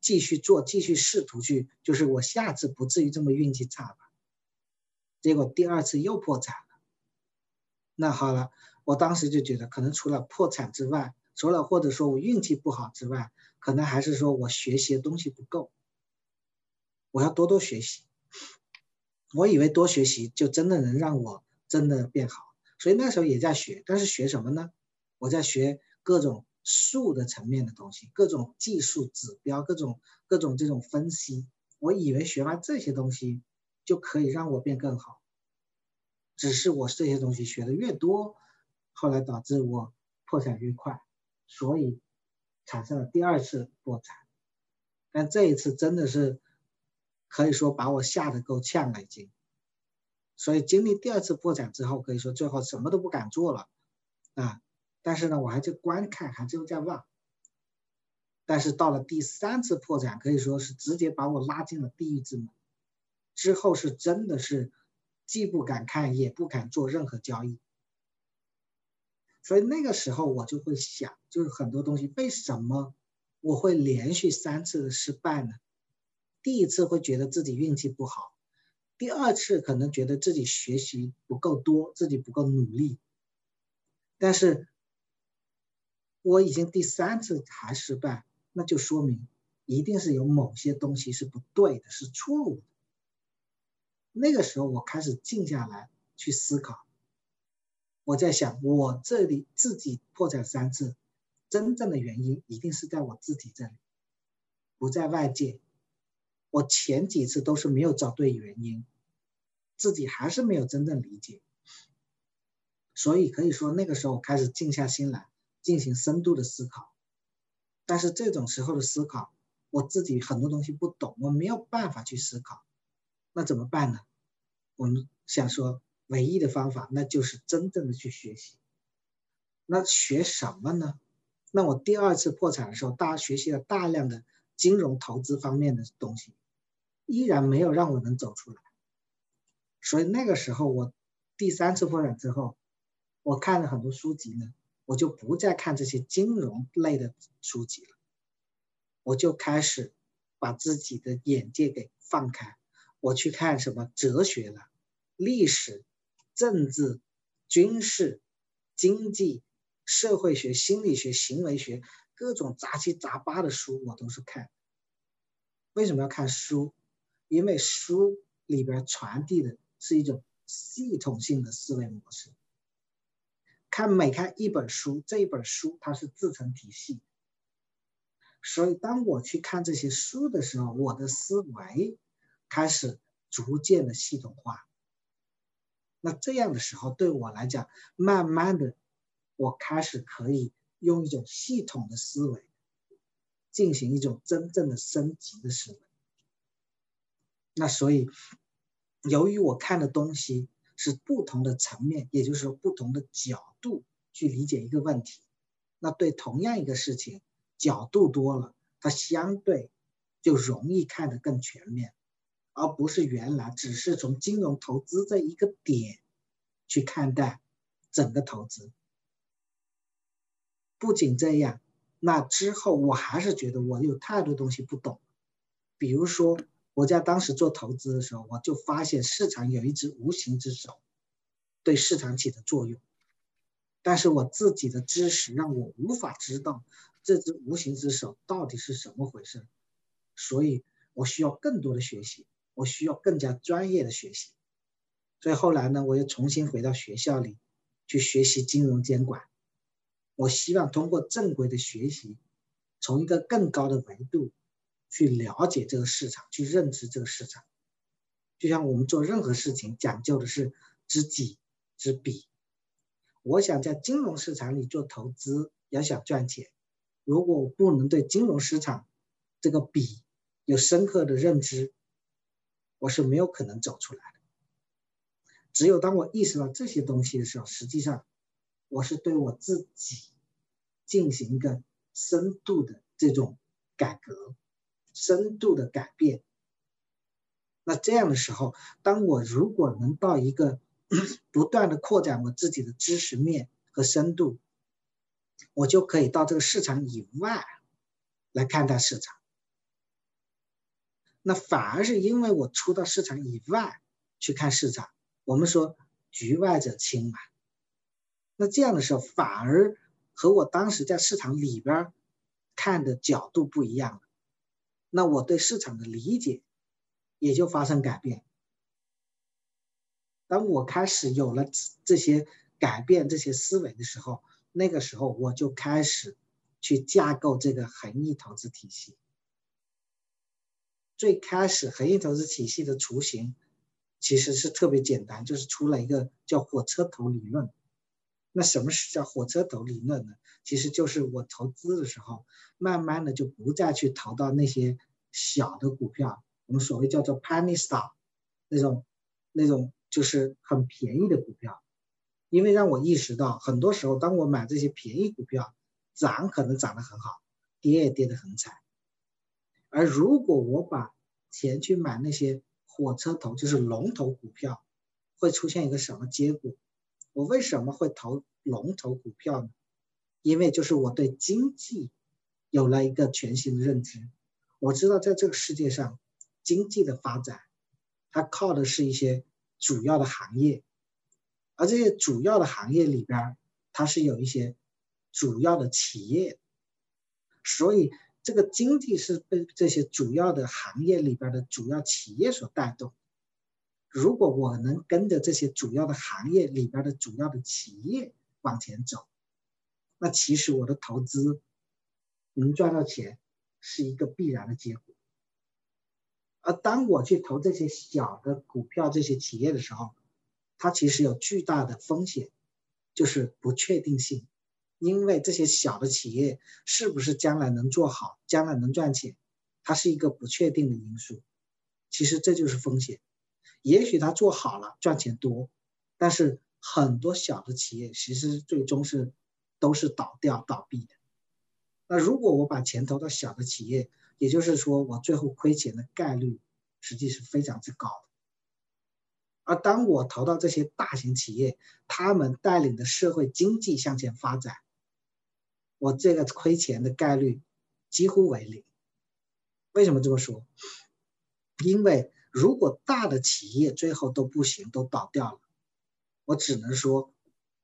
继续做，继续试图去，就是我下次不至于这么运气差吧。结果第二次又破产了，那好了，我当时就觉得，可能除了破产之外，除了或者说我运气不好之外，可能还是说我学习的东西不够，我要多多学习。我以为多学习就真的能让我真的变好，所以那时候也在学，但是学什么呢？我在学各种术的层面的东西，各种技术指标，各种各种这种分析。我以为学完这些东西。就可以让我变更好，只是我这些东西学的越多，后来导致我破产越快，所以产生了第二次破产。但这一次真的是可以说把我吓得够呛了已经。所以经历第二次破产之后，可以说最后什么都不敢做了啊。但是呢，我还在观看，还就在望。但是到了第三次破产，可以说是直接把我拉进了地狱之门。之后是真的是既不敢看也不敢做任何交易，所以那个时候我就会想，就是很多东西为什么我会连续三次的失败呢？第一次会觉得自己运气不好，第二次可能觉得自己学习不够多，自己不够努力，但是我已经第三次还失败，那就说明一定是有某些东西是不对的，是错误的。那个时候，我开始静下来去思考。我在想，我这里自己破产三次，真正的原因一定是在我自己这里，不在外界。我前几次都是没有找对原因，自己还是没有真正理解。所以可以说，那个时候我开始静下心来进行深度的思考。但是这种时候的思考，我自己很多东西不懂，我没有办法去思考。那怎么办呢？我们想说，唯一的方法那就是真正的去学习。那学什么呢？那我第二次破产的时候，大家学习了大量的金融投资方面的东西，依然没有让我能走出来。所以那个时候，我第三次破产之后，我看了很多书籍呢，我就不再看这些金融类的书籍了，我就开始把自己的眼界给放开。我去看什么哲学了、历史、政治、军事、经济、社会学、心理学、行为学，各种杂七杂八的书我都是看。为什么要看书？因为书里边传递的是一种系统性的思维模式。看每看一本书，这一本书它是自成体系。所以当我去看这些书的时候，我的思维。开始逐渐的系统化，那这样的时候对我来讲，慢慢的，我开始可以用一种系统的思维，进行一种真正的升级的思维。那所以，由于我看的东西是不同的层面，也就是说不同的角度去理解一个问题，那对同样一个事情，角度多了，它相对就容易看得更全面。而不是原来只是从金融投资这一个点去看待整个投资，不仅这样，那之后我还是觉得我有太多东西不懂。比如说，我在当时做投资的时候，我就发现市场有一只无形之手对市场起的作用，但是我自己的知识让我无法知道这只无形之手到底是什么回事，所以我需要更多的学习，我需要更加专业的学习。所以后来呢，我又重新回到学校里去学习金融监管。我希望通过正规的学习，从一个更高的维度。去了解这个市场，去认知这个市场，就像我们做任何事情讲究的是知己知彼。我想在金融市场里做投资，要想赚钱，如果我不能对金融市场这个比有深刻的认知，我是没有可能走出来的。只有当我意识到这些东西的时候，实际上我是对我自己进行一个深度的这种改革。深度的改变。那这样的时候，当我如果能到一个 不断的扩展我自己的知识面和深度，我就可以到这个市场以外来看待市场。那反而是因为我出到市场以外去看市场，我们说局外者清嘛。那这样的时候，反而和我当时在市场里边看的角度不一样了。那我对市场的理解也就发生改变。当我开始有了这些改变、这些思维的时候，那个时候我就开始去架构这个恒益投资体系。最开始恒益投资体系的雏形其实是特别简单，就是出了一个叫火车头理论。那什么是叫火车头理论呢？其实就是我投资的时候，慢慢的就不再去投到那些小的股票，我们所谓叫做 penny stock，那种那种就是很便宜的股票，因为让我意识到，很多时候当我买这些便宜股票，涨可能涨得很好，跌也跌得很惨。而如果我把钱去买那些火车头，就是龙头股票，会出现一个什么结果？我为什么会投龙头股票呢？因为就是我对经济有了一个全新的认知。我知道在这个世界上，经济的发展，它靠的是一些主要的行业，而这些主要的行业里边，它是有一些主要的企业，所以这个经济是被这些主要的行业里边的主要企业所带动。如果我能跟着这些主要的行业里边的主要的企业往前走，那其实我的投资能赚到钱是一个必然的结果。而当我去投这些小的股票、这些企业的时候，它其实有巨大的风险，就是不确定性，因为这些小的企业是不是将来能做好、将来能赚钱，它是一个不确定的因素。其实这就是风险。也许他做好了赚钱多，但是很多小的企业其实最终是都是倒掉倒闭的。那如果我把钱投到小的企业，也就是说我最后亏钱的概率实际是非常之高的。而当我投到这些大型企业，他们带领的社会经济向前发展，我这个亏钱的概率几乎为零。为什么这么说？因为。如果大的企业最后都不行，都倒掉了，我只能说，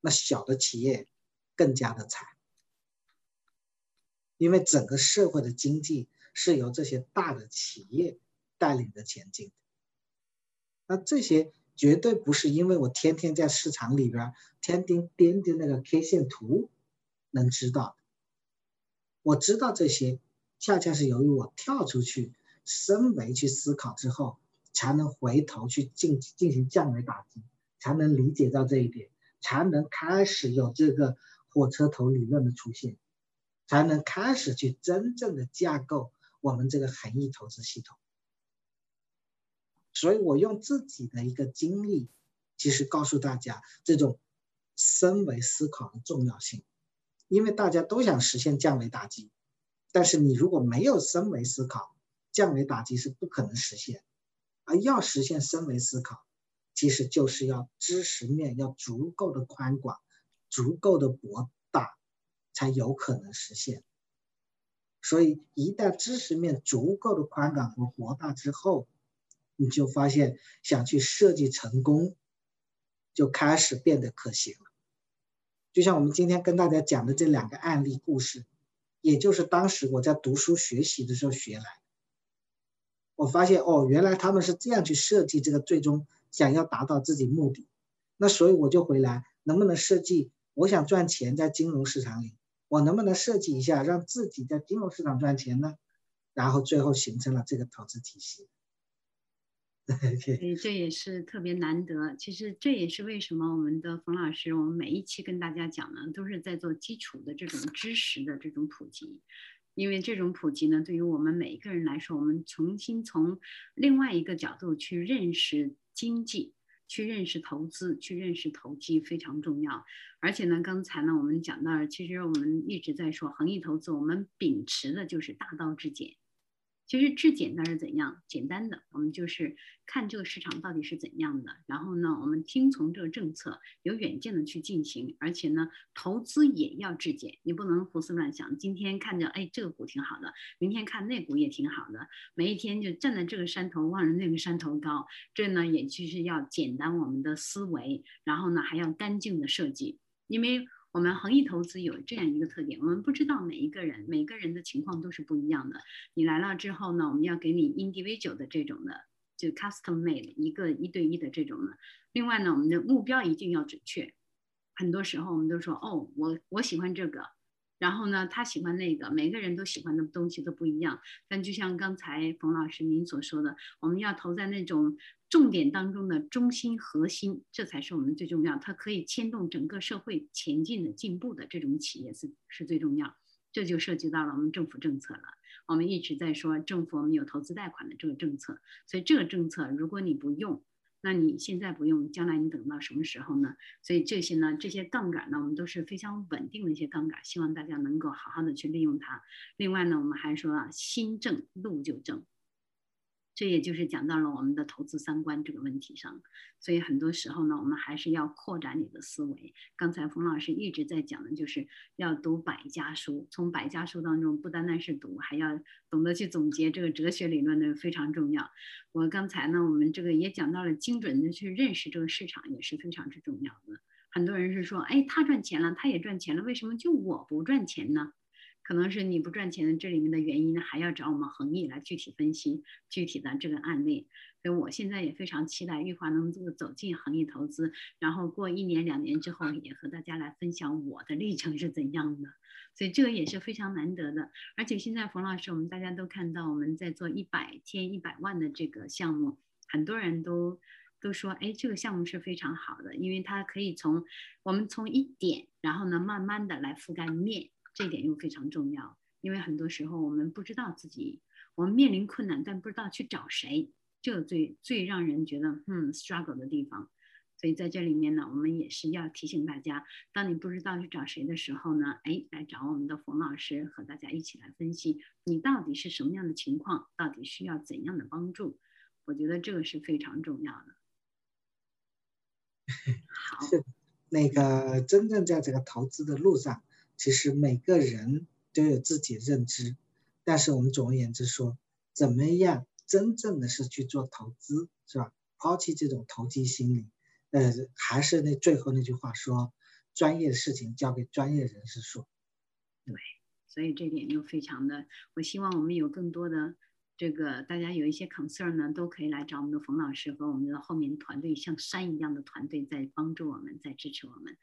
那小的企业更加的惨，因为整个社会的经济是由这些大的企业带领着前进的。那这些绝对不是因为我天天在市场里边天天盯着那个 K 线图能知道，我知道这些，恰恰是由于我跳出去深维去思考之后。才能回头去进进行降维打击，才能理解到这一点，才能开始有这个火车头理论的出现，才能开始去真正的架构我们这个恒益投资系统。所以我用自己的一个经历，其实告诉大家这种深维思考的重要性，因为大家都想实现降维打击，但是你如果没有深维思考，降维打击是不可能实现。而要实现深维思考，其实就是要知识面要足够的宽广，足够的博大，才有可能实现。所以，一旦知识面足够的宽广和博大之后，你就发现想去设计成功，就开始变得可行了。就像我们今天跟大家讲的这两个案例故事，也就是当时我在读书学习的时候学来。我发现哦，原来他们是这样去设计这个最终想要达到自己目的。那所以我就回来，能不能设计？我想赚钱在金融市场里。我能不能设计一下，让自己在金融市场赚钱呢？然后最后形成了这个投资体系。所以这也是特别难得。其实这也是为什么我们的冯老师，我们每一期跟大家讲呢，都是在做基础的这种知识的这种普及。因为这种普及呢，对于我们每一个人来说，我们重新从另外一个角度去认识经济。去认识投资，去认识投机非常重要。而且呢，刚才呢我们讲到，其实我们一直在说恒益投资，我们秉持的就是大道至简。其实质检它是怎样？简单的，我们就是看这个市场到底是怎样的，然后呢，我们听从这个政策，有远见的去进行。而且呢，投资也要质检，你不能胡思乱想。今天看着哎这个股挺好的，明天看那股也挺好的，每一天就站在这个山头望着那个山头高。这呢，也就是要简单我们的思维，然后呢还要干净的设计，因为。我们恒益投资有这样一个特点，我们不知道每一个人每个人的情况都是不一样的。你来了之后呢，我们要给你 individual 的这种的，就 custom made 一个一对一的这种的。另外呢，我们的目标一定要准确。很多时候我们都说，哦，我我喜欢这个。然后呢，他喜欢那个，每个人都喜欢的东西都不一样。但就像刚才冯老师您所说的，我们要投在那种重点当中的中心核心，这才是我们最重要。它可以牵动整个社会前进的进步的这种企业是是最重要。这就涉及到了我们政府政策了。我们一直在说政府我们有投资贷款的这个政策，所以这个政策如果你不用。那你现在不用，将来你等到什么时候呢？所以这些呢，这些杠杆呢，我们都是非常稳定的一些杠杆，希望大家能够好好的去利用它。另外呢，我们还说啊，心正路就正。这也就是讲到了我们的投资三观这个问题上，所以很多时候呢，我们还是要扩展你的思维。刚才冯老师一直在讲的，就是要读百家书，从百家书当中不单单是读，还要懂得去总结这个哲学理论的非常重要。我刚才呢，我们这个也讲到了精准的去认识这个市场也是非常之重要的。很多人是说，哎，他赚钱了，他也赚钱了，为什么就我不赚钱呢？可能是你不赚钱这里面的原因呢，还要找我们恒益来具体分析具体的这个案例。所以我现在也非常期待玉华能够走进恒益投资，然后过一年两年之后，也和大家来分享我的历程是怎样的。所以这个也是非常难得的。而且现在冯老师，我们大家都看到我们在做一百天一百万的这个项目，很多人都都说，哎，这个项目是非常好的，因为它可以从我们从一点，然后呢慢慢的来覆盖面。这一点又非常重要，因为很多时候我们不知道自己，我们面临困难，但不知道去找谁，这个最最让人觉得嗯 struggle 的地方。所以在这里面呢，我们也是要提醒大家，当你不知道去找谁的时候呢，哎，来找我们的冯老师，和大家一起来分析你到底是什么样的情况，到底需要怎样的帮助。我觉得这个是非常重要的。好，那个真正在这个投资的路上。其实每个人都有自己的认知，但是我们总而言之说，怎么样真正的是去做投资，是吧？抛弃这种投机心理，呃，还是那最后那句话说，专业的事情交给专业人士说。对，所以这点又非常的，我希望我们有更多的。这个大家有一些 concern 呢，都可以来找我们的冯老师和我们的后面团队，像山一样的团队在帮助我们，在支持我们。